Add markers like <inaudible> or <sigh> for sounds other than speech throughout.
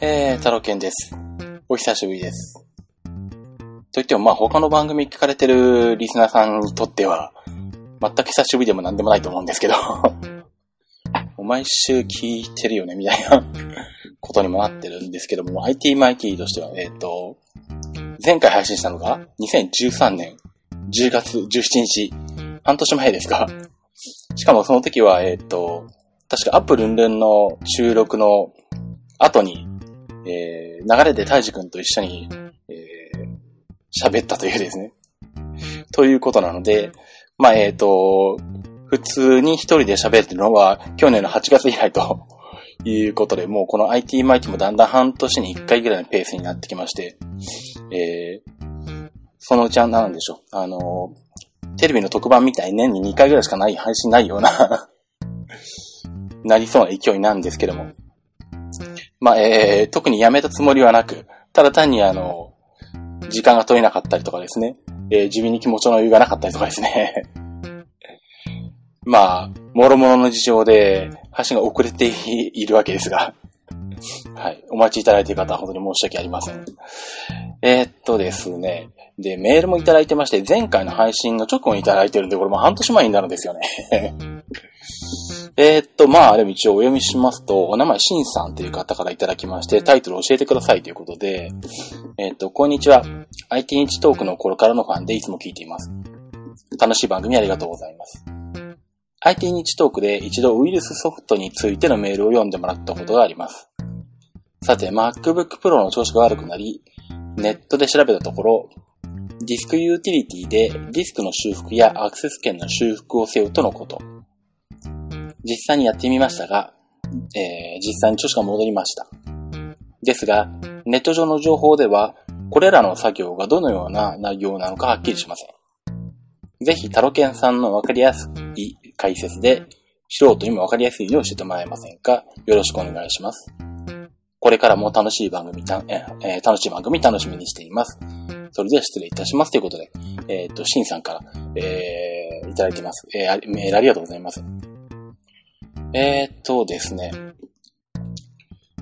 えー、太郎健です。お久しぶりです。といっても、まあ他の番組聞かれてるリスナーさんにとっては、全く久しぶりでもなんでもないと思うんですけど、<laughs> 毎週聞いてるよね、みたいなことにもなってるんですけども、IT マイティとしては、えっ、と、前回配信したのが2013年10月17日、半年前ですか。しかもその時は、えっ、と、確かアップルンルンの収録の後に、えー、流れでタイジ君と一緒に、えー、喋ったというですね。ということなので、まあ、えっ、と、普通に一人で喋ってるのは去年の8月以来ということで、もうこの IT マイティもだんだん半年に1回ぐらいのペースになってきまして、えー、そのうちは何でしょう。あの、テレビの特番みたいに年に2回ぐらいしかない配信ないような <laughs> なりそうな勢いなんですけども。まあ、えー、特にやめたつもりはなく、ただ単にあの、時間が取れなかったりとかですね、えー、自分に気持ちの余裕がなかったりとかですね。<laughs> まあ、諸々の事情で、配信が遅れているわけですが、はい。お待ちいただいている方は本当に申し訳ありません。えー、っとですね。で、メールもいただいてまして、前回の配信の直後にいただいてるんで、これも半年前になるんですよね。えーっと、まあ、でも一応お読みしますと、お名前、しんさんという方からいただきまして、タイトルを教えてくださいということで、えーっと、こんにちは。IT 日トークの頃からのファンでいつも聞いています。楽しい番組ありがとうございます。IT 日トークで一度ウイルスソフトについてのメールを読んでもらったことがあります。さて、MacBook Pro の調子が悪くなり、ネットで調べたところ、ディスクユーティリティでディスクの修復やアクセス権の修復をせよとのこと。実際にやってみましたが、えー実際に調子が戻りました。ですが、ネット上の情報では、これらの作業がどのような内容なのかはっきりしません。ぜひ、タロケンさんのわかりやすい解説で、素人にもわかりやすいように教えてもらえませんかよろしくお願いします。これからも楽しい番組、えー楽しい番組楽しみにしています。それでは失礼いたしますということで、えっ、と、シンさんから、えーいただいてます。えーメールありがとうございます。えーっとですね。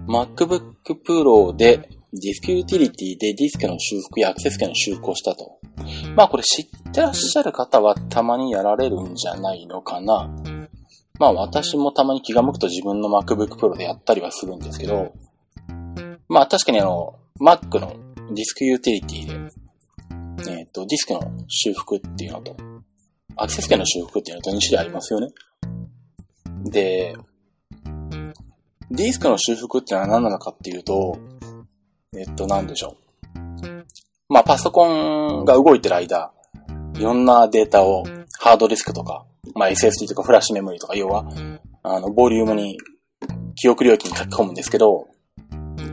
MacBook Pro でディスクユーティリティでディスクの修復やアクセス権の修復をしたと。まあこれ知ってらっしゃる方はたまにやられるんじゃないのかな。まあ私もたまに気が向くと自分の MacBook Pro でやったりはするんですけど、まあ確かにあの、Mac のディスクユーティリティで、えーと、ディスクの修復っていうのと、アクセス権の修復っていうのと2種類ありますよね？で、ディスクの修復ってのは何なのかっていうと、えっと、なんでしょう。まあ、パソコンが動いてる間、いろんなデータをハードディスクとか、まあ、SSD とかフラッシュメモリとか、要は、あの、ボリュームに、記憶領域に書き込むんですけど、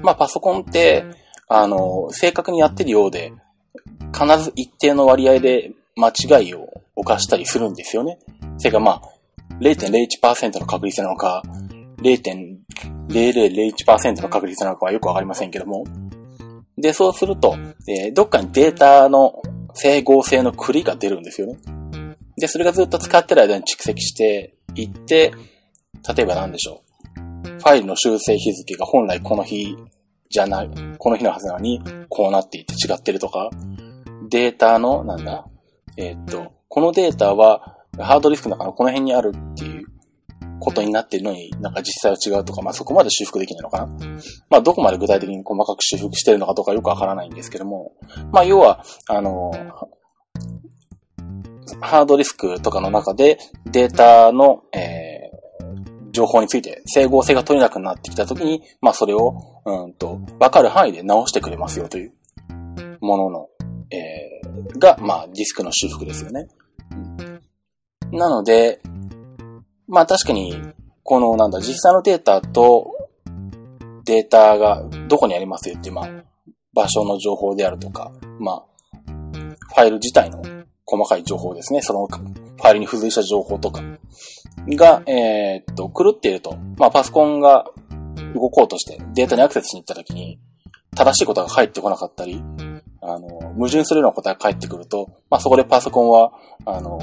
まあ、パソコンって、あの、正確にやってるようで、必ず一定の割合で間違いを犯したりするんですよね。それかまあ、0.01%の確率なのか、0.0001%の確率なのかはよくわかりませんけども。で、そうすると、えーどっかにデータの整合性の栗が出るんですよね。で、それがずっと使ってる間に蓄積していって、例えば何でしょう。ファイルの修正日付が本来この日じゃない、この日のはずなのに、こうなっていて違ってるとか、データの、なんだ、えーっと、このデータは、ハードディスクの中のこの辺にあるっていうことになってるのに、なんか実際は違うとか、まあそこまで修復できないのかな。まあどこまで具体的に細かく修復してるのかとかよくわからないんですけども、まあ要は、あの、ハードディスクとかの中でデータの、えー情報について整合性が取れなくなってきたときに、まあそれを、うんと、わかる範囲で直してくれますよというものの、えーが、まあディスクの修復ですよね。なので、まあ確かに、このなんだ、実際のデータとデータがどこにありますよっていう、まあ、場所の情報であるとか、まあ、ファイル自体の細かい情報ですね。そのファイルに付随した情報とかが、えーっと、狂っていると、まあパソコンが動こうとしてデータにアクセスしに行った時に、正しいことが返ってこなかったり、あの、矛盾するようなことが返ってくると、まあそこでパソコンは、あの、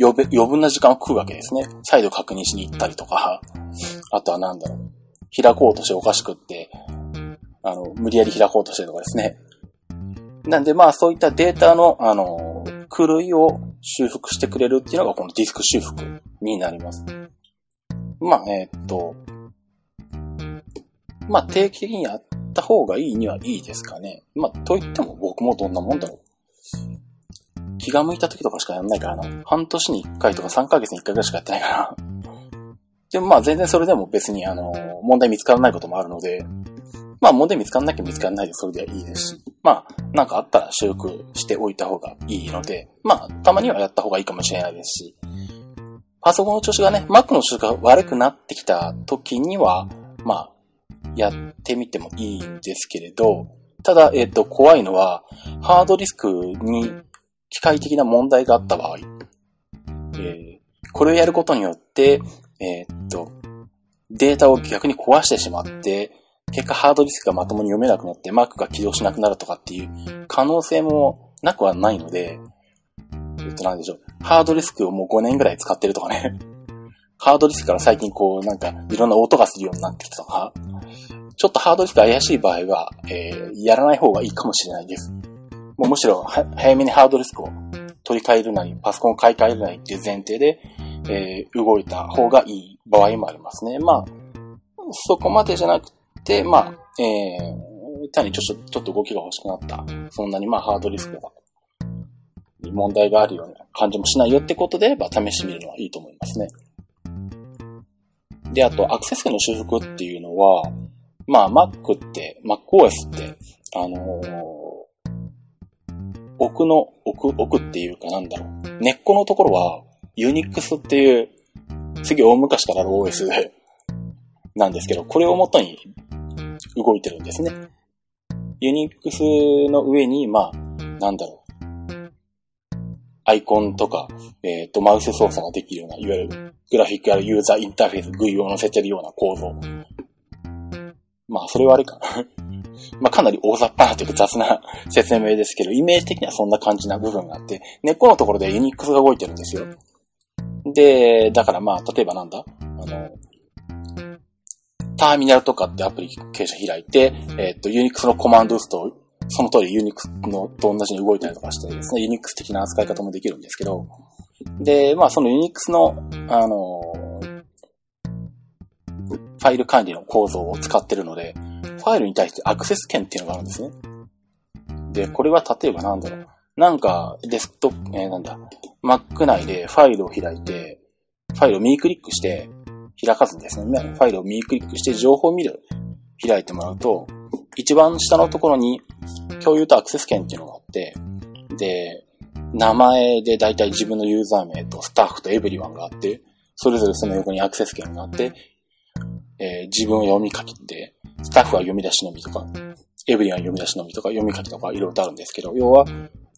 余分余分な時間を食うわけですね。再度確認しに行ったりとか、あとはなんだろう。開こうとしておかしくって、あの、無理やり開こうとしてるとかですね。なんでまあそういったデータの、あの、狂いを修復してくれるっていうのがこのディスク修復になります。まあ、えー、っと、まあ定期的にやった方がいいにはいいですかね。まあ、と言っても僕もどんなもんだろう。気が向いた時とかしかやんないからな。半年に1回とか3ヶ月に1回ぐらいしかやってないから。でもまあ全然それでも別にあの、問題見つからないこともあるので、まあ問題見つかんなきゃ見つかんないでそれでいいですし、まあなんかあったら修復しておいた方がいいので、まあたまにはやった方がいいかもしれないですし、パソコンの調子がね、Mac の調子が悪くなってきた時には、まあ、やってみてもいいんですけれど、ただ、えっ、と、怖いのは、ハードディスクに機械的な問題があった場合、えー、これをやることによって、えっと、データを逆に壊してしまって、結果ハードディスクがまともに読めなくなって Mac が起動しなくなるとかっていう可能性もなくはないので、えっとなんでしょう。ハードディスクをもう5年ぐらい使ってるとかね。<laughs> ハードディスクから最近こうなんかいろんな音がするようになってきたとか、ちょっとハードディスク怪しい場合は、えー、やらない方がいいかもしれないです。もうむしろ早めにハードディスクを取り替えるなり、パソコンを買い替えるなりっていう前提で、えー、動いた方がいい場合もありますね。まあ、そこまでじゃなくで、まあ、えー、単にちょっと、ちょっと動きが欲しくなった。そんなにまあハードリスクが、問題があるような感じもしないよってことでまあ試してみるのはいいと思いますね。で、あと、アクセス権の修復っていうのは、まあ、Mac って、MacOS って、あのー、奥の、奥、奥っていうかなんだろう。根っこのところは、Unix っていう、次大昔からある OS なんですけど、これをもとに動いてるんですね。ユニックスの上に、まあ、なんだろう。アイコンとか、えっ、ー、と、マウス操作ができるような、いわゆるグラフィックやユーザーインターフェース、GUI を載せてるような構造。まあ、それはあれか。まあ、かなり大雑把なというか雑な説明ですけど、イメージ的にはそんな感じな部分があって、根っこのところでユニックスが動いてるんですよ。で、だからまあ、例えばなんだ？あの、ターミナルとかってアプリケーション開いて、えっ、ー、と、 UNIX のコマンド打つと、その通り UNIX のと同じに動いたりとかしてですね、 UNIX 的な扱い方もできるんですけど、で、まあその UNIX の、あのファイル管理の構造を使ってるので、ファイルに対してアクセス権っていうのがあるんですね。で、これは例えばなんだろう。なんか、デスクトップ、えー、なんだ、Mac 内でファイルを開いて、ファイルを右クリックして、開かずにですね、ファイルを右クリックして情報を見る、開いてもらうと、一番下のところに共有とアクセス権っていうのがあって、で、名前で大体自分のユーザー名とスタッフとエブリワンがあって、それぞれその横にアクセス権があって、えー、自分を読み書きって、スタッフは読み出しのみとか、エブリワン読み出しのみとか、読み書きとかいろいろあるんですけど、要は、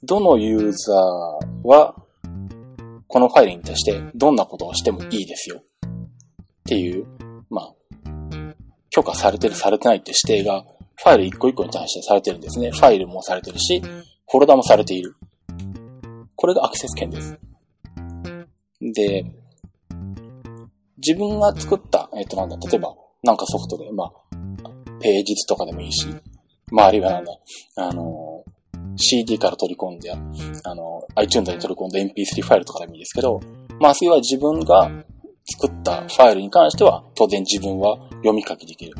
どのユーザーは、このファイルに対してどんなことをしてもいいですよ。っていう、まあ、許可されてる、されてないって指定が、ファイル一個一個に対してされてるんですね。ファイルもされてるし、フォルダもされている。これがアクセス権です。で、自分が作った、えっ、となんだ、例えば、なんかソフトで、まあ、ページ図とかでもいいし、まあ、あるいはなんだ、あの、CD から取り込んで、あの、iTunes に取り込んだ MP3 ファイルとかでもいいですけど、まあ、それは自分が作ったファイルに関しては、当然自分は読み書きできる。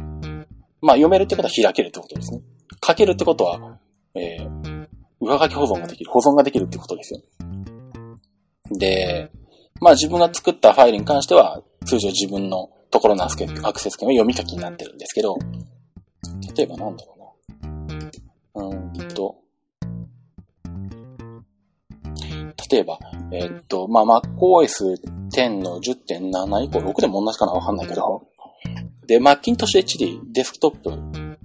まあ、読めるってことは開けるってことですね。書けるってことは、えー、上書き保存ができる。保存ができるってことですよ。で、まあ自分が作ったファイルに関しては、通常自分のところのアクセス権は読み書きになってるんですけど、例えばなんだろうな。うんと、例えば、えー、っと、まあ、MacOS 10の10.7以降、6でも同じかなわかんないけど。で、Macintosh HD デスクトップ。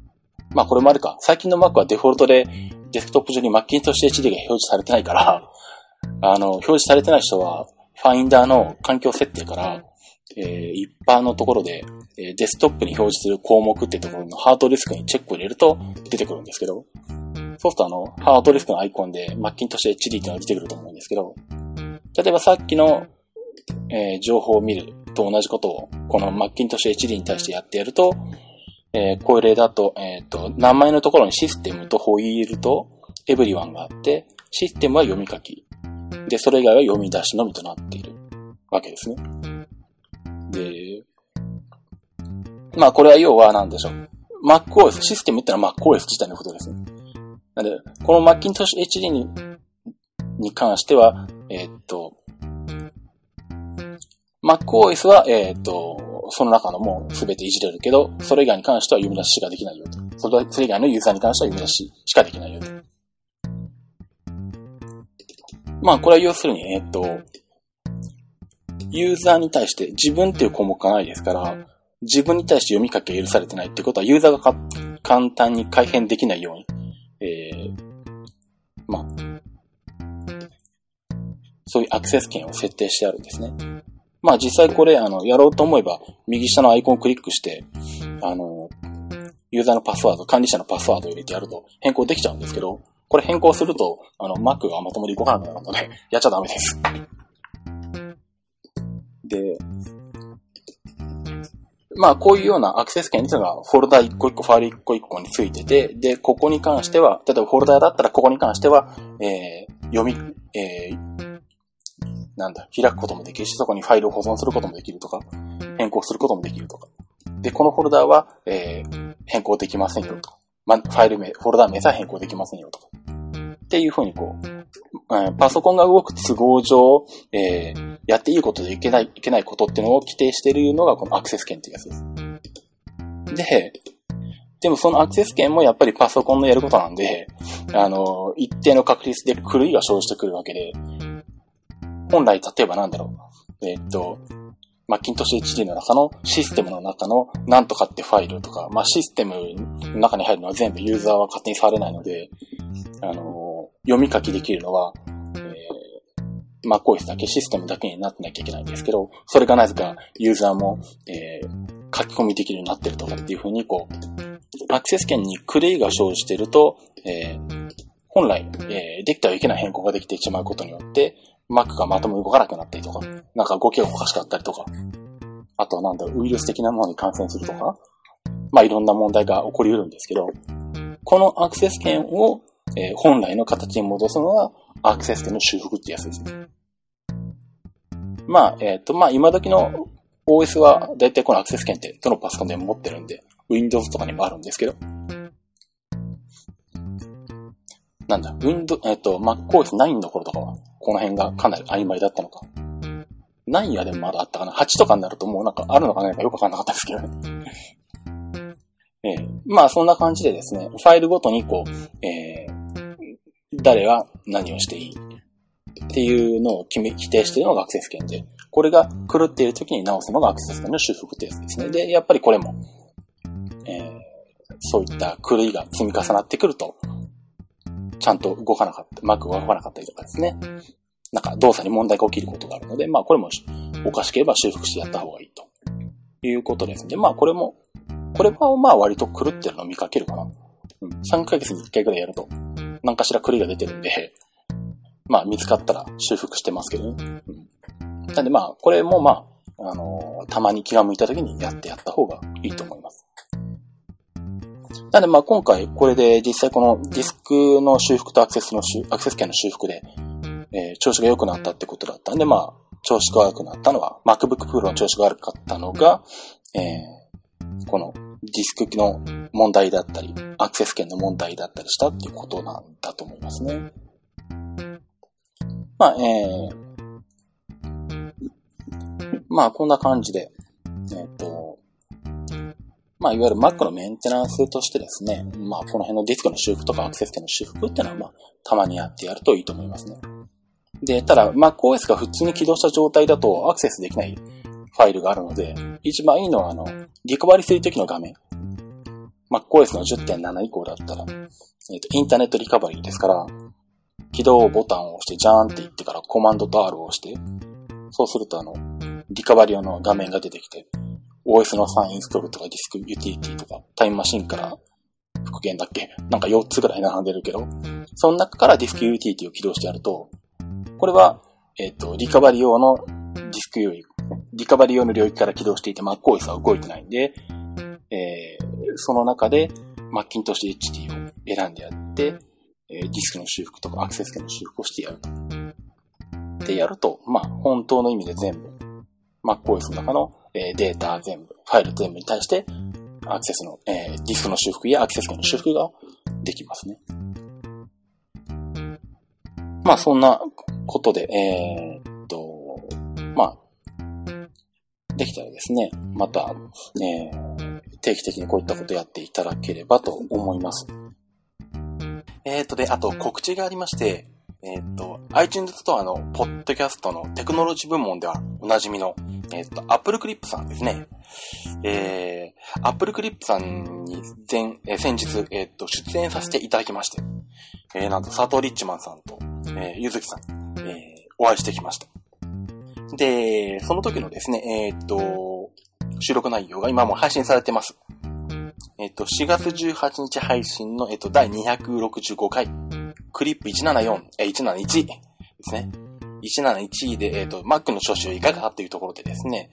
まあ、これもあるか。最近の Mac はデフォルトでデスクトップ上に Macintosh HD が表示されてないから、あの、表示されてない人は、ファインダーの環境設定から、えー、一般のところで、え、デスクトップに表示する項目ってところのハードディスクにチェックを入れると出てくるんですけど、そうするとあの、ハードディスクのアイコンで Macintosh HD ってのが出てくると思うんですけど、例えばさっきの、えー、情報を見ると同じことを、このマッキントッシュ HD に対してやってやると、えー、これだと、えっ、ー、と、名前のところにシステムとホイールとエブリワンがあって、システムは読み書き。で、それ以外は読み出しのみとなっているわけですね。で、まあこれは要は何でしょう。MacOS、システムってのは MacOS 自体のことですね。なんで、この Macintosh HD に、に関しては、えー、っと、MacOS は、えー、っと、その中のもうすべていじれるけど、それ以外に関しては読み出しができないよと。それそれ以外のユーザーに関しては読み出ししかできないよと。まあ、これは要するに、えー、っと、ユーザーに対して自分っていう項目がないですから、自分に対して読み書きが許されてないってことは、ユーザーが簡単に改変できないように、えー、まあ、そういうアクセス権を設定してあるんですね。まあ実際これ、あの、やろうと思えば、右下のアイコンをクリックして、あの、ユーザーのパスワード、管理者のパスワードを入れてやると変更できちゃうんですけど、これ変更すると、あの、Mac がまともに動かなくなるので、やっちゃダメです。で、まあ、こういうようなアクセス権っていうのが、フォルダ1個1個、ファイル1個1個についてて、で、ここに関しては、例えばフォルダだったら、ここに関しては、えー、読み、えー、なんだ、開くこともできるし、そこにファイルを保存することもできるとか、変更することもできるとか。で、このフォルダは、えー、変更できませんよとか。ま、ファイル名、フォルダ名さえ変更できませんよとか。っていうふうにこう、パソコンが動く都合上、えー、やっていいことでいけない、いけないことっていうのを規定しているのがこのアクセス権っていうやつです。で、でもそのアクセス権もやっぱりパソコンのやることなんで、あの、一定の確率で狂いが生じてくるわけで、本来例えばなんだろう、えー、っと、マッキントッシュ HD の中のシステムの中のなんとかってファイルとか、まあ、システムの中に入るのは全部ユーザーは勝手に触れないので、あの、読み書きできるのは、えー、MacOS だけシステムだけになってなきゃいけないんですけど、それがなぜかユーザーも、えー、書き込みできるようになってるとかっていうふうに、こう、アクセス権にクレイが生じてると、えー、本来、えー、できてはいけない変更ができてしまうことによって、Mac がまとも動かなくなったりとか、なんか動きがおかしかったりとか、あとはなんだろう、ウイルス的なものに感染するとか、まあいろんな問題が起こり得るんですけど、このアクセス権を、えー、本来の形に戻すのがアクセス権の修復ってやつですね。まあ、えっ、ー、と、まあ今時の OS はだいたいこのアクセス権ってどのパソコンでも持ってるんで、Windows とかにもあるんですけど、なんだ、Windows、えっ、ー、と、MacOS9 の頃とかは、この辺がかなり曖昧だったのか。9やでもまだあったかな。8とかになるともうなんかあるのかないかよくわかんなかったですけど。えー、まあそんな感じでですね、ファイルごとにこう、え、誰が何をしていい？っていうのを決め、規定しているのがアクセス権で、これが狂っている時に直すのがアクセス権の修復ってやつですね。で、やっぱりこれも、えー、そういった狂いが積み重なってくると、ちゃんと動かなかった、マークが動かなかったりとかですね。なんか動作に問題が起きることがあるので、まあこれもおかしければ修復してやった方がいいということですので、まあこれも、これはまあ割と狂ってるのを見かけるかな。うん、3ヶ月に1回ぐらいやると、何かしら狂いが出てるんで、まあ見つかったら修復してますけどね。うん、なんでまあこれもまあ、あのー、たまに気が向いた時にやってやった方がいいと思います。なんでまあ今回これで実際このディスクの修復とアクセスのアクセス権の修復で、えー、調子が良くなったってことだったんで、まあ調子が悪くなったのは MacBook Pro の調子が悪かったのが、えー、このディスク機の問題だったり、アクセス権の問題だったりしたっていうことなんだと思いますね。まあ、えー、まあこんな感じで、えっ、ー、と、まあ、いわゆる Mac のメンテナンスとしてですね、まあ、この辺のディスクの修復とかアクセス権の修復っていうのは、まあ、たまにやってやるといいと思いますね。で、ただ、MacOS が普通に起動した状態だとアクセスできないファイルがあるので、一番いいのは、あの、リカバリするときの画面。MacOS の10.7以降だったら、えっ、と、インターネットリカバリーですから、起動ボタンを押して、ジャーンって言ってからコマンドと R を押して、そうするとあの、リカバリ用の画面が出てきて、OS の3インストールとかディスクユーティリティとかタイムマシンから復元だっけなんか4つぐらい並んでるけど、その中からディスクユーティリティを起動してやると、これは、えっ、ー、と、リカバリ用のディスクよりリカバリー用の領域から起動していて MacOS は動いてないんで、えー、その中で Macintosh HD を選んでやって、えー、ディスクの修復とかアクセス権の修復をしてやると。でやると、まあ、本当の意味で全部、MacOS の中の、えー、データ全部、ファイル全部に対して、アクセスの、えー、ディスクの修復やアクセス権の修復ができますね。まあ、そんなことで、えー、ですね、また、えー、定期的にこういったことやっていただければと思います。えー、とで、あと告知がありまして、えっ、と、iTunes ストアのポッドキャストのテクノロジー部門ではおなじみの、えっ、と、Apple Clip さんですね。えー、Apple Clip さんに前、えー、先日、えっ、と、出演させていただきまして、えー、なんと佐藤リッチマンさんと、えー、ゆずきさん、えー、お会いしてきました。で、その時のですね、えっ、と、収録内容が今も配信されてます。えっ、と、4月18日配信の、えっ、と、第265回、クリップ174、え、171ですね。171で、えっ、と、Mac の調子はいかがというところでですね、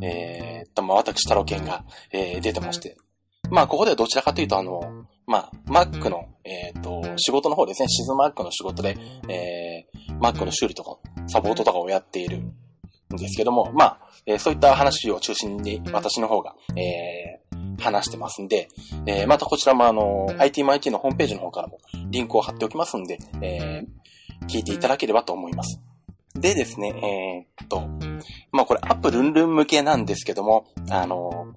えー、と、まあ、私、太郎健が、えー、出てまして。まあ、ここではどちらかというと、あの、まあ、Mac の、えっ、と、仕事の方ですね、シズ Mac の仕事で、えー、Mac の修理とか、サポートとかをやっているんですけども、まあ、えー、そういった話を中心に私の方が、えー、話してますんで、えー、またこちらもあの、ITMIT のホームページの方からもリンクを貼っておきますんで、えー、聞いていただければと思います。でですね、えー、っと、まあこれアップルンルン向けなんですけども、あの、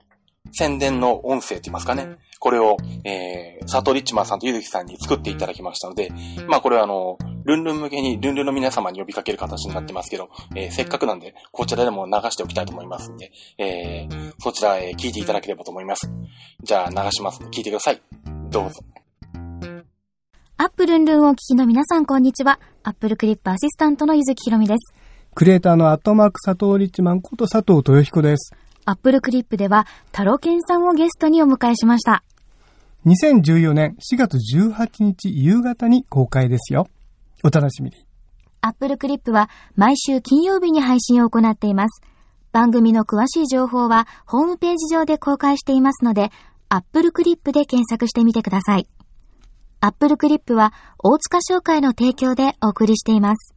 宣伝の音声と言いますかね。これを、えー、佐藤リッチマンさんとゆずきさんに作っていただきましたので、まあこれはあの、ルンルン向けにルンルンの皆様に呼びかける形になってますけど、えー、せっかくなんで、こちらでも流しておきたいと思いますんで、えー、そちら、えー、聞いていただければと思います。じゃあ流します聞いてください。どうぞ。アップルンルンをお聞きの皆さんこんにちは。アップルクリップアシスタントのゆずきひろみです。クリエイターのアットマーク佐藤リッチマンこと佐藤豊彦です。アップルクリップでは、タロケンさんをゲストにお迎えしました。2014年4月18日夕方に公開ですよ。お楽しみに。アップルクリップは毎週金曜日に配信を行っています。番組の詳しい情報はホームページ上で公開していますので、アップルクリップで検索してみてください。アップルクリップは大塚商会の提供でお送りしています。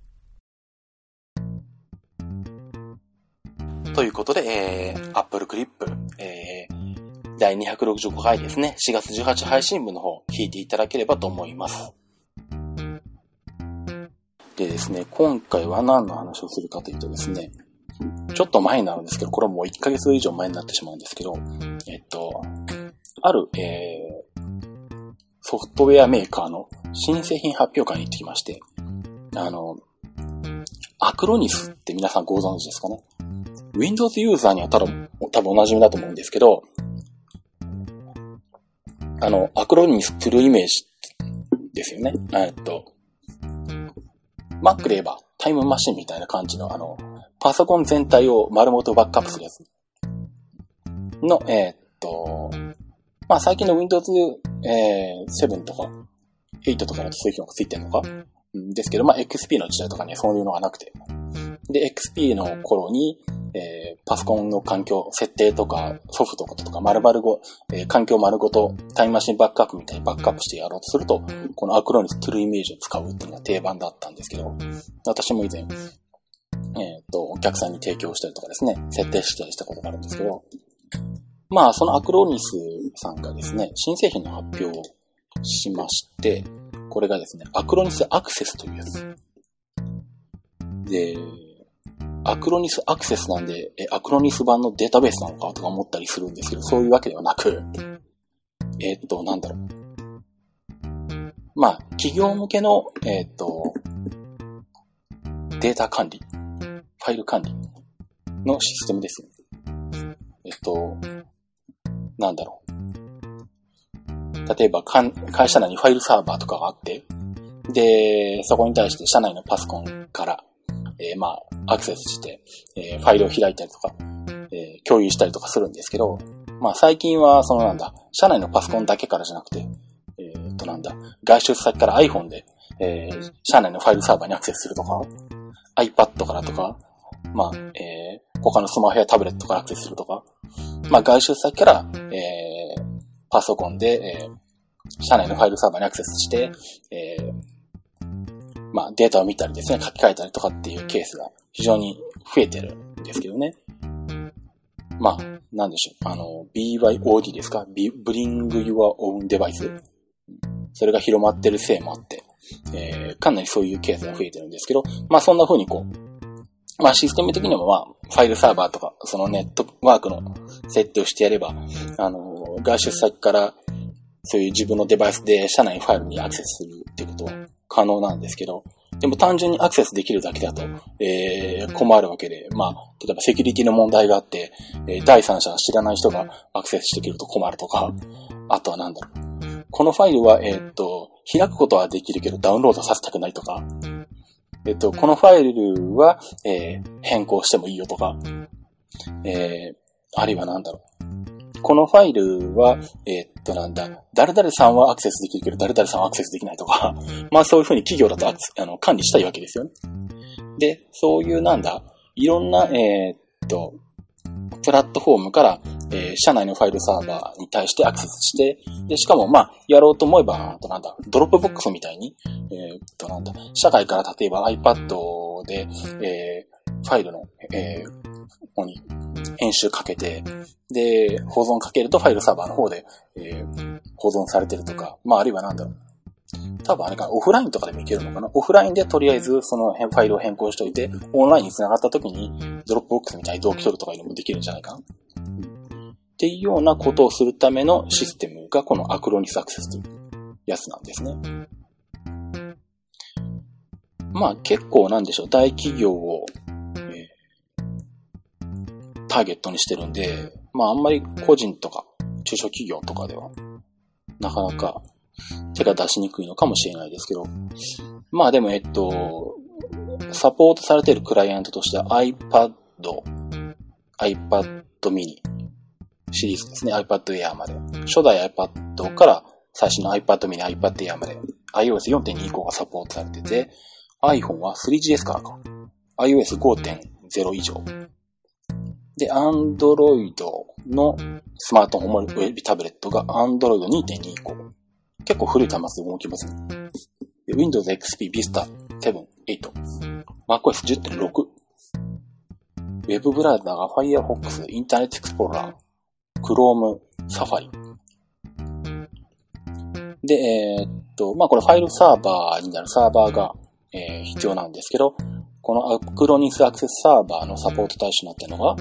ということで、えー、アップルクリップ、えー、第265回ですね、4月18配信分の方、聞いていただければと思います。でですね、今回は何の話をするかというとですね、ちょっと前になるんですけど、これはもう1ヶ月以上前になってしまうんですけど、えっと、ある、えー、ソフトウェアメーカーの新製品発表会に行ってきまして、あの、アクロニスって皆さんご存知ですかね？?Windows ユーザーには多分、多分お馴染みだと思うんですけど、あの、アクロニストゥルイメージですよね。えっと、Mac で言えばタイムマシンみたいな感じの、あの、パソコン全体を丸ごとバックアップするやつの、えー、っと、まあ最近の Windows、えー、7とか8とかだとそういう機能がついてるのか？んですけど、まあ XP の時代とかにはそういうのがなくて。で、XP の頃に、えー、パソコンの環境、設定とか、ソフトとか、丸々ご、えー、環境丸ごと、タイムマシンバックアップみたいにバックアップしてやろうとすると、このアクロニストゥルイメージを使うっていうのが定番だったんですけど、私も以前、えっ、ー、と、お客さんに提供したりとかですね、設定したりしたことがあるんですけど、まあ、そのアクロニスさんがですね、新製品の発表をしまして、これがですね、アクロニスアクセスというやつ。で、アクロニスアクセスなんで、え、アクロニス版のデータベースなのかとか思ったりするんですけど、そういうわけではなく、えー、っと、なんだろう。まあ、企業向けの、えー、っと、データ管理、ファイル管理のシステムです。えっと、なんだろう。例えば、会社内にファイルサーバーとかがあって、で、そこに対して社内のパソコンから、えー、まあ、アクセスして、えー、ファイルを開いたりとか、えー、共有したりとかするんですけど、まあ最近は、そのなんだ、社内のパソコンだけからじゃなくて、えっとなんだ、外出先から iPhone で、えー、社内のファイルサーバーにアクセスするとか、iPad からとか、まあ、えー、他のスマホやタブレットからアクセスするとか、まあ、外出先から、えー、パソコンで、えー、社内のファイルサーバーにアクセスして、えー、まあ、データを見たりですね、書き換えたりとかっていうケースが非常に増えてるんですけどね。まあ、なんでしょう。あの、BYOD ですか ?Bring Your Own Device。それが広まってるせいもあって、えー、かなりそういうケースが増えてるんですけど、まあそんな風にこう、まあシステム的にもまあ、ファイルサーバーとか、そのネットワークの設定をしてやれば、あの、外出先からそういう自分のデバイスで社内ファイルにアクセスするってことは可能なんですけど、でも単純にアクセスできるだけだと、えー、困るわけで、まあ、例えばセキュリティの問題があって、えー、第三者知らない人がアクセスしてくると困るとか、あとはなんだろう。このファイルは、えー、っと、開くことはできるけどダウンロードさせたくないとか、えっと、このファイルは、えー、変更してもいいよとか、えー、あるいはなんだろう。このファイルは、えー、っと、なんだ、誰々さんはアクセスできるけど、誰々さんはアクセスできないとか、まあそういうふうに企業だとあの管理したいわけですよね。で、そういうなんだ、いろんな、えー、っと、プラットフォームから、えー、社内のファイルサーバーに対してアクセスして、で、しかも、まあ、やろうと思えば、となんだ、 Dropbox みたいに、えー、っと、なんだ、社外から例えば iPad で、えー、ファイルの、えー、ここに編集かけて、で、保存かけるとファイルサーバーの方で、えー、保存されてるとか、まあ、あるいはなんだろう。多分あれか、オフラインとかでもいけるのかな？オフラインでとりあえずそのファイルを変更しておいて、オンラインに繋がった時に Dropbox みたいに同期取るとかいうのもできるんじゃないかな？っていうようなことをするためのシステムがこの Acronis Access というやつなんですね。まあ結構なんでしょう、大企業をターゲットにしてるんで、まああんまり個人とか中小企業とかでは、なかなか手が出しにくいのかもしれないですけど、まあでもえっと、サポートされているクライアントとしては iPad、iPad mini シリーズですね。iPad Air まで。初代 iPad から最新の iPad mini、iPad Air まで iOS4.25 がサポートされてて、iPhone は 3GS からか。iOS5.0 以上。で、Android のスマートフォンおよびタブレットが Android 2.25。結構古い端末で動きますね。で Windows XP Vista 7、8。MacOS 10.6。Web ブラウザが Firefox、Internet Explorer、Chrome、Safari。で、えー、っと、まあ、これファイルサーバーになるサーバーが、えー、必要なんですけど、このアクロニスアクセスサーバーのサポート対象になってるのが、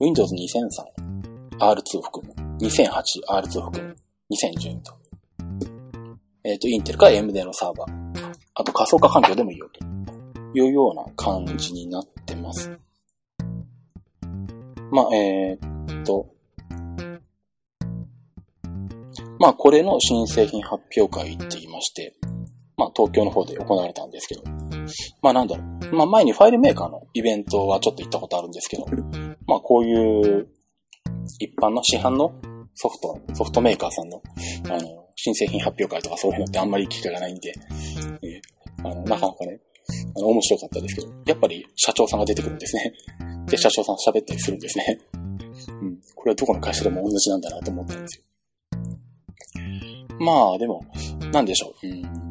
Windows 2003、R2 含む、2008、R2 含む、2012と。えっ、ー、と、インテルか AMD のサーバー。あと仮想化環境でもいいよというような感じになってます。まあ、えー、っと、まあ、これの新製品発表会って言いまして、まあ、東京の方で行われたんですけど、まあなんだろう。まあ前にファイルメーカーのイベントはちょっと行ったことあるんですけど、まあこういう一般の市販のソフト、ソフトメーカーさんの、あの、新製品発表会とかそういうのってあんまり機会がないんで、えー、あの、なかなかね、あの、面白かったですけど、やっぱり社長さんが出てくるんですね。で、社長さん喋ったりするんですね。うん。これはどこの会社でも同じなんだなと思ったんですよ。まあ、でも、なんでしょう。うんと。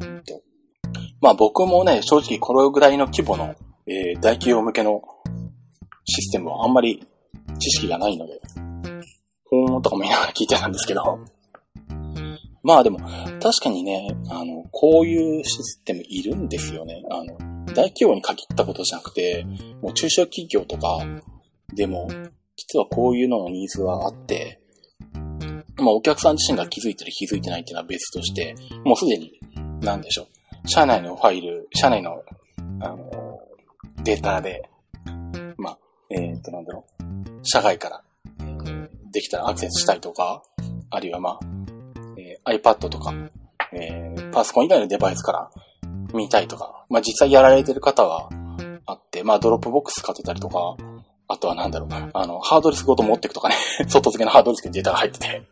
まあ僕もね、正直これぐらいの規模の、えー、大企業向けのシステムはあんまり知識がないので、本とかも見ながら聞いてたんですけど、まあでも、確かにね、あの、こういうシステムいるんですよね。あの、大企業に限ったことじゃなくて、もう中小企業とかでも、実はこういうののニーズはあって、まあお客さん自身が気づいてる気づいてないっていうのは別として、もうすでに、なんでしょう。社内のファイル、社内の、あの、データで、まあ、えっ、と、なんだろう。社外から、できたらアクセスしたいとか、あるいはまあ、えー、iPad とか、えー、パソコン以外のデバイスから見たいとか、まあ実際やられてる方はあって、まあ Dropbox 使ってたりとか、あとはなんだろう、あの、ハードディスクごと持っていくとかね、<laughs> 外付けのハードディスクにデータが入ってて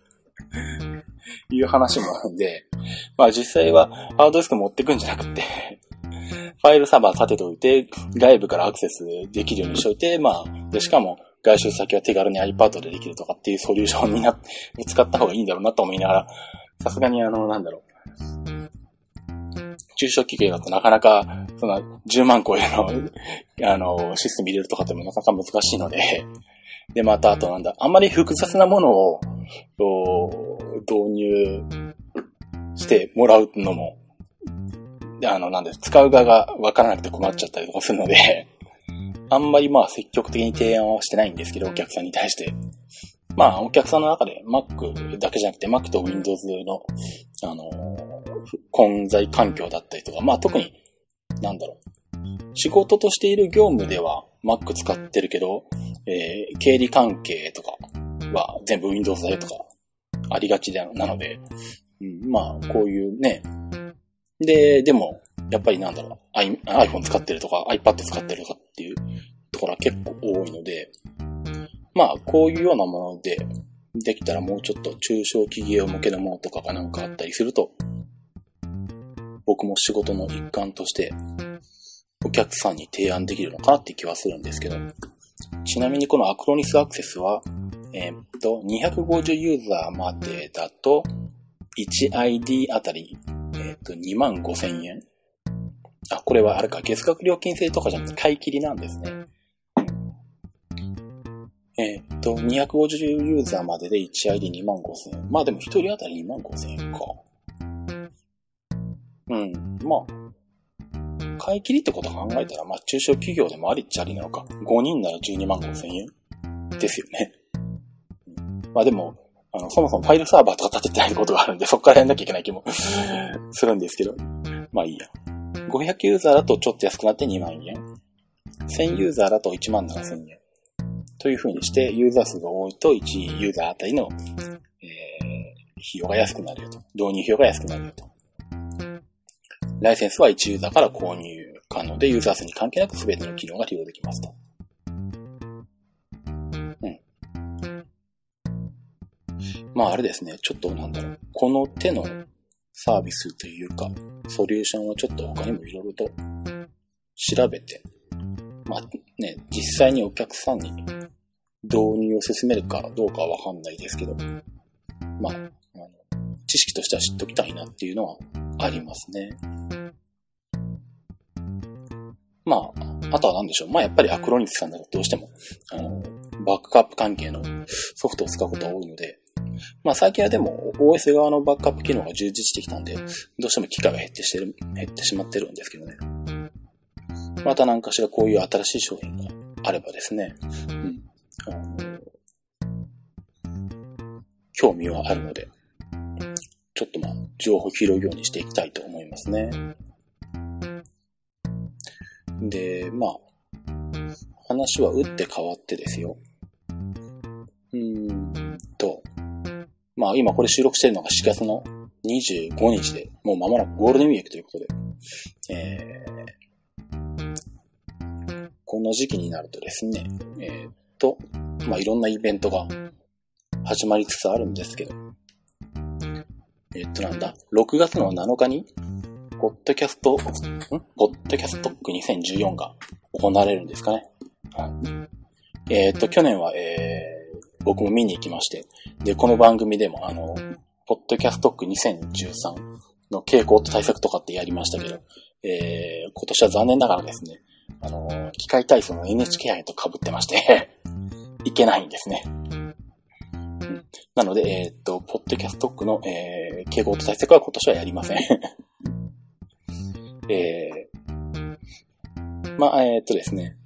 いう話もあるんで、まあ実際はハードディスク持ってくんじゃなくて、<laughs> ファイルサーバー立てておいて、外部からアクセスできるようにしておいて、まあ、で、しかも、外出先は手軽に iPad でできるとかっていうソリューションをみんな <laughs> 使った方がいいんだろうなと思いながら、さすがにあの、なんだろう。中小企業だとなかなか、その、10万個への、あの、システム入れるとかってもなかなか難しいので、で、また、あとなんだ、あんまり複雑なものを、導入してもらうのも、あの、なんで、使う側がわからなくて困っちゃったりとかするので、あんまりまあ積極的に提案はしてないんですけど、お客さんに対して。まあ、お客さんの中で Mac だけじゃなくて Mac と Windows の、あの混在環境だったりとか、まあ特に、なんだろう。仕事としている業務では Mac 使ってるけど、えー、経理関係とかは全部 Windows だよとか、ありがちなので、うん、まあ、こういうね。で、でも、やっぱりなんだろう、iPhone 使ってるとか iPad 使ってるとかっていうところは結構多いので、まあ、こういうようなもので、できたらもうちょっと中小企業向けのものとかがなんかあったりすると、僕も仕事の一環として、お客さんに提案できるのかなって気はするんですけど、ちなみにこのアクロニスアクセスは、えー、っと、250ユーザーまでだと、1ID あたり、えー、っと、2万5千円。あ、これはあれか、月額料金制とかじゃなくて買い切りなんですね。えー、っと、250ユーザーまでで 1ID2 万5千円。まあでも1人当たり2万5千円か。うん。まあ、買い切りってこと考えたら、まあ中小企業でもありっちゃありなのか。5人なら12万5千円ですよね。まあでも、あの、そもそもファイルサーバーとか立ててないことがあるんで、<laughs> そこからやんなきゃいけない気もするんですけど。まあいいや。500ユーザーだとちょっと安くなって2万円。1000ユーザーだと1万7千円。という風にして、ユーザー数が多いと1ユーザーあたりの、えー、費用が安くなるよと。導入費用が安くなるよと。ライセンスは1ユーザーから購入可能で、ユーザー数に関係なく全ての機能が利用できますと。まああれですね、ちょっとなんだろう。この手のサービスというか、ソリューションをちょっと他にもいろいろと調べて、まあね、実際にお客さんに導入を進めるかどうかはわかんないですけど、まあ、あの、知識としては知っときたいなっていうのはありますね。まあ、あとは何でしょう。まあやっぱりアクロニスさんだとどうしても、あの、バックアップ関係のソフトを使うことが多いので、まあ最近はでも OS 側のバックアップ機能が充実してきたんで、どうしても機械が減ってしてる、減ってしまってるんですけどね。また何かしらこういう新しい商品があればですね、うん。あの興味はあるので、ちょっとまあ、情報を拾うようにしていきたいと思いますね。で、まあ、話は打って変わってですよ。まあ今これ収録してるのが4月の25日で、もう間もなくゴールデンウィークということで、えー、この時期になるとですね、えー、っと、まあいろんなイベントが始まりつつあるんですけど、え、っとなんだ、6月の7日に、ポッドキャスト、ん？ポッドキャストック2014が行われるんですかね。はい。えー、っと、去年は、えー、僕も見に行きまして、で、この番組でも、あの、ポッドキャストック2013の傾向と対策とかってやりましたけど、えー、今年は残念ながらですね、あの、機械体操の NHK 杯と被ってまして <laughs> いけないんですね。なので、えー、っと、ポッドキャストックの、えー、傾向と対策は今年はやりません <laughs> えー、まあ、えー、っとですね。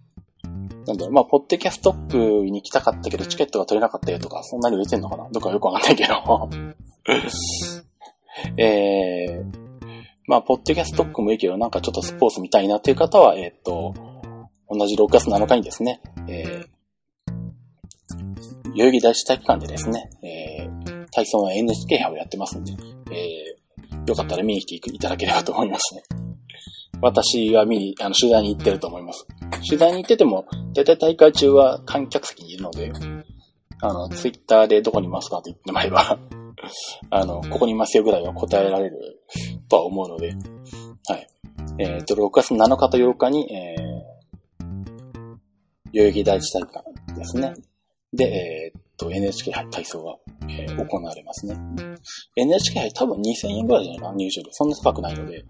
なんだろう、まあ、ポッドキャストップに行きたかったけど、チケットが取れなかったよとか、そんなに売れてんのかな？どっかよくわかんないけど。<laughs> えー、まあ、ポッドキャストックもいいけど、なんかちょっとスポーツ見たいなっていう方は、えー、っと、同じ6月7日にですね、えー、代々木大師体育館でですね、えー、体操の NHK 杯をやってますんで、えー、よかったら見に来ていただければと思いますね。私は見に、あの、取材に行ってると思います。取材に行ってても、大体大会中は観客席にいるので、あの、ツイッターでどこにいますかって言ってもらえばあの、ここにいますよぐらいは答えられるとは思うので、はい。えっ、と、6月7日と8日に、えー、代々木第一体育館ですね。で、えっ、と、NHK 杯体操が、えー、行われますね。NHK 杯多分2000円ぐらいじゃないかな、入場料。そんな高くないので。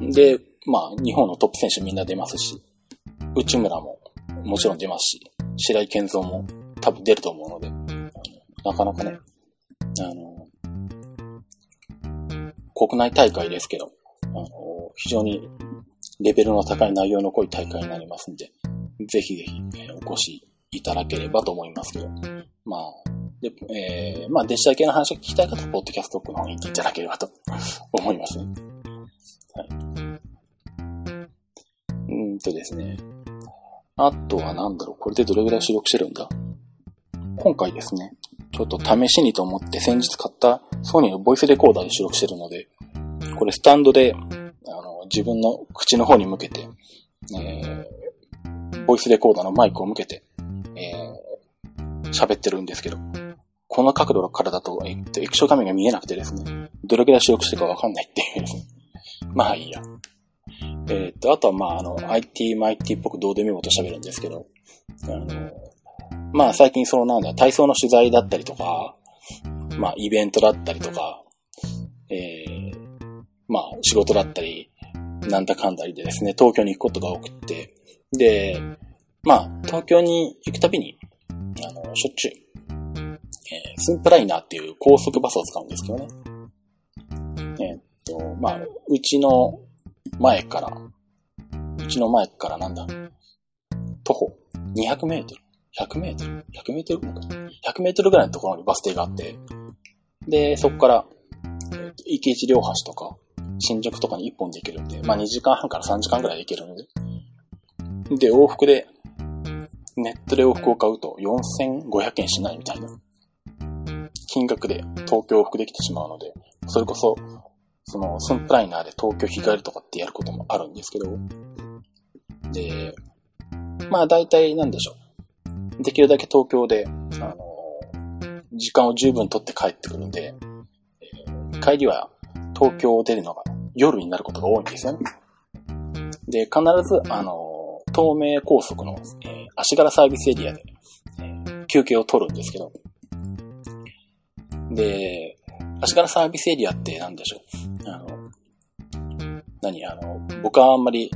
で、まあ、日本のトップ選手みんな出ますし、内村ももちろん出ますし、白井健三も多分出ると思うので、なかなかね、あの、国内大会ですけど、あの、非常にレベルの高い内容の濃い大会になりますんで、ぜひぜひ、えお越しいただければと思いますけど、まあ、で、えー、まあ、デジタル系の話を聞きたい方は、ポッドキャストの方に行っていただければと思いますね。はい。うんとですね。あとはなんだろう、これでどれぐらい収録してるんだ？今回ですね、ちょっと試しにと思って先日買ったソニーのボイスレコーダーで収録してるので、これスタンドで、あの、自分の口の方に向けて、えー、ボイスレコーダーのマイクを向けて、えー、喋ってるんですけど、この角度からだと、えっと、液晶画面が見えなくてですね、どれぐらい収録してるかわかんないっていう。まあいいや。えっと、あとはまあ、あの、IT、マイティっぽくどうでもいいこと喋るんですけど、あの、まあ最近そのなんだ、体操の取材だったりとか、まあイベントだったりとか、えー、まあ仕事だったり、なんだかんだりでですね、東京に行くことが多くって、で、まあ東京に行くたびに、あの、しょっちゅう、えー、スンプライナーっていう高速バスを使うんですけどね。えー、っと、まあ、うちの前から、うちの前からなんだ、徒歩。200メートル ?100 メートル ?100 メートル？ぐらい ?100 メートルぐらいのところにバス停があって、で、そこから、池一両橋とか、新宿とかに1本で行けるんで、まあ2時間半から3時間ぐらいで行けるんで、で、往復で、ネットで往復を買うと4500円しないみたいな。金額で東京往復できてしまうので、それこそその、スンプライナーで東京日帰りとかってやることもあるんですけど、で、まあ大体なんでしょう。できるだけ東京で、あの、時間を十分取って帰ってくるんで、えー、帰りは東京を出るのが夜になることが多いんですよね。で、必ず、あの、東名高速の、えー、足柄サービスエリアで、えー、休憩を取るんですけど、で、足柄サービスエリアって何でしょう何あの、僕はあんまり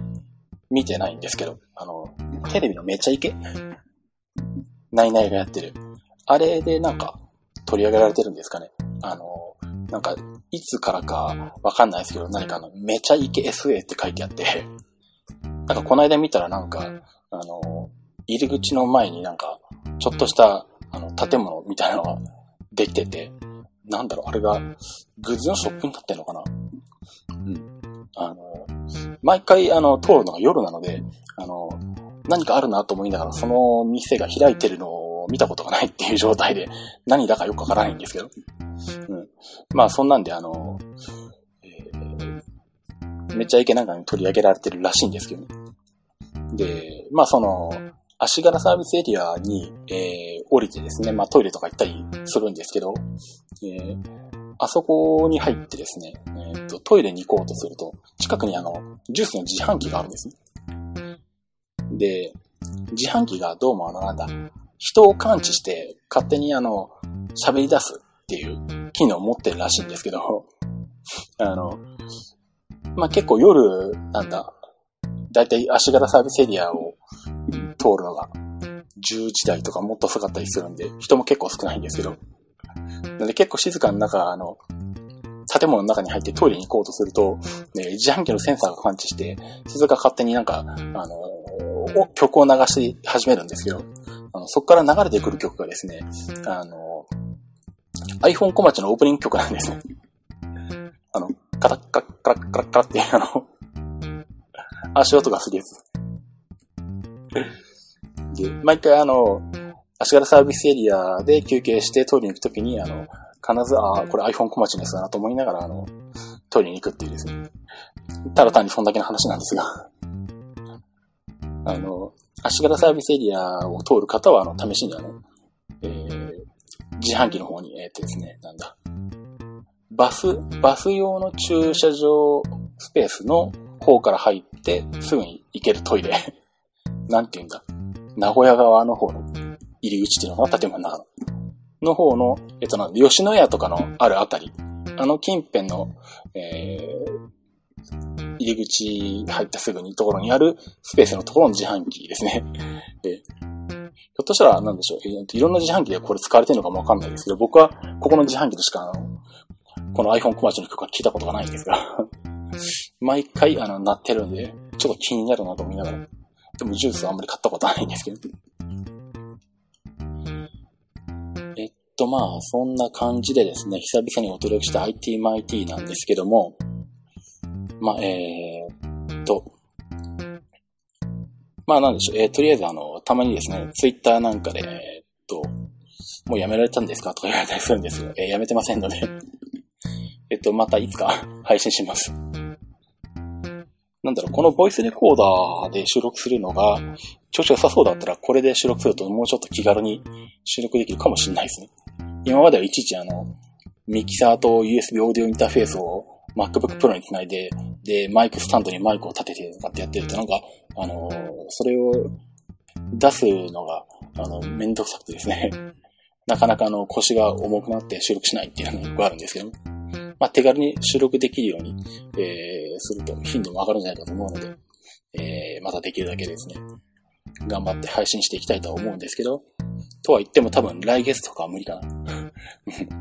見てないんですけど、あの、テレビのめちゃイケ？ナイナイがやってる。あれでなんか取り上げられてるんですかね？あの、なんか、いつからかわかんないですけど、何かあの、めちゃイケ SA って書いてあって、なんかこの間見たらなんか、あの、入り口の前になんか、ちょっとした、あの、建物みたいなのができてて、なんだろう、あれが、グッズのショップになってんのかな？あの、毎回、あの、通るのが夜なので、あの、何かあるなと思いながら、その店が開いてるのを見たことがないっていう状態で、何だかよくわからないんですけど。うん。まあ、そんなんで、あの、えー、めっちゃイケなんかに取り上げられてるらしいんですけどね。で、まあ、その、足柄サービスエリアに、えー、降りてですね、まあトイレとか行ったりするんですけど、えー、あそこに入ってですね、えーと、トイレに行こうとすると、近くにあの、ジュースの自販機があるんですね。で、自販機がどうもあの、なんだ、人を感知して勝手にあの、喋り出すっていう機能を持ってるらしいんですけど、<laughs> あの、まあ、結構夜、なんだ、だいたい足柄サービスエリアを通るのが10時台とかもっと遅かったりするんで、人も結構少ないんですけど。なんで結構静かな中、あの、建物の中に入ってトイレに行こうとすると、ね、自販機のセンサーが感知して、鈴が勝手になんか、あの、曲を流し始めるんですけど、あのそこから流れてくる曲がですね、あの、iPhone 小町のオープニング曲なんですね。あの、カラッカラッカラッカラッカラってあの、足音がするやつ。で、毎回あの、足柄サービスエリアで休憩してトイレに行くときに、あの、必ず、ああ、これ iPhone 小町のやつだなと思いながら、あの、トイレに行くっていうですね。ただ単にそんだけの話なんですが。あの、足柄サービスエリアを通る方は、あの、試しにあの、えー、自販機の方に、えー、っとですね、なんだ。バス、バス用の駐車場スペースの、方から入って、すぐに行けるトイレ。なんて言うんだ。名古屋側の方の入り口っていうのかな？建物の中の。の方の、えっとなんで、吉野家とかのあるあたり。あの近辺の、えー、入り口入ったすぐにところにあるスペースのところの自販機ですね。で、ひょっとしたら、なんでしょう、えーいろんな自販機でこれ使われてるのかもわかんないですけど、僕はここの自販機でしか、あの、この iPhone 小町の曲は聞いたことがないんですが、<laughs> 毎回、あの、鳴ってるんで、ちょっと気になるなと思いながら。でもジュースはあんまり買ったことはないんですけど。と、まあ、そんな感じでですね、久々にお届けした IT マイティなんですけども、まあ、えっと、まあなんでしょう、えーとりあえずあの、たまにですね、ツイッターなんかで、えーっと、もうやめられたんですか？とか言われたりするんですよ。えーやめてませんので、えっと、またいつか <laughs> 配信します。なんだろう、このボイスレコーダーで収録するのが、調子良さそうだったら、これで収録するともうちょっと気軽に収録できるかもしれないですね。今まではいちいちあの、ミキサーと USB オーディオインターフェースを MacBook Pro につないで、で、マイクスタンドにマイクを立ててとかってやってると、なんか、あのーそれを出すのが、あの、めんどくさくてですね。<laughs> なかなかあの、腰が重くなって収録しないっていうのがあるんですけど、まあ、手軽に収録できるように、えー、すると頻度も上がるんじゃないかと思うので、えー、またできるだけですね、頑張って配信していきたいとは思うんですけど、とは言っても多分来月とかは無理かな。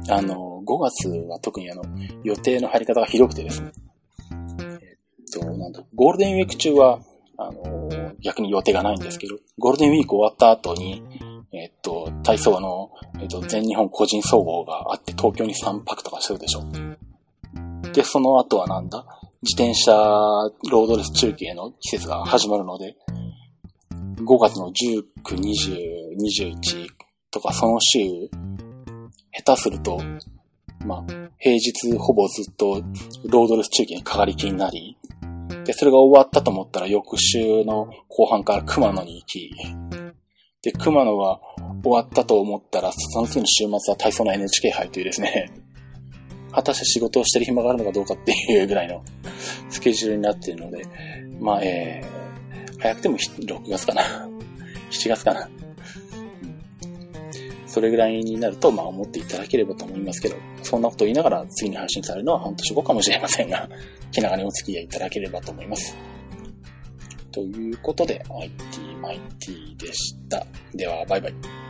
<laughs> あの、5月は特にあの、予定の入り方が広くてですね、えっと、なんだ、ゴールデンウィーク中は、あの、逆に予定がないんですけど、ゴールデンウィーク終わった後に、えっと、体操の、えっと、全日本個人総合があって、東京に3泊とかするでしょ。で、その後はなんだ自転車ロードレス中継の季節が始まるので、5月の19、20、21とかその週、下手すると、まあ、平日ほぼずっとロードレス中継にかかりきになり、で、それが終わったと思ったら翌週の後半から熊野に行き、で、熊野が終わったと思ったら、その次の週末は体操の NHK 杯というですね、果たして仕事をしてる暇があるのかどうかっていうぐらいのスケジュールになっているので、まあ、えー、早くても6月かな。7月かな。それぐらいになると、まあ思っていただければと思いますけど、そんなこと言いながら次に配信されるのは半年後かもしれませんが、<laughs> 気長にお付き合いいただければと思います。ということで、IT マイティでした。では、バイバイ。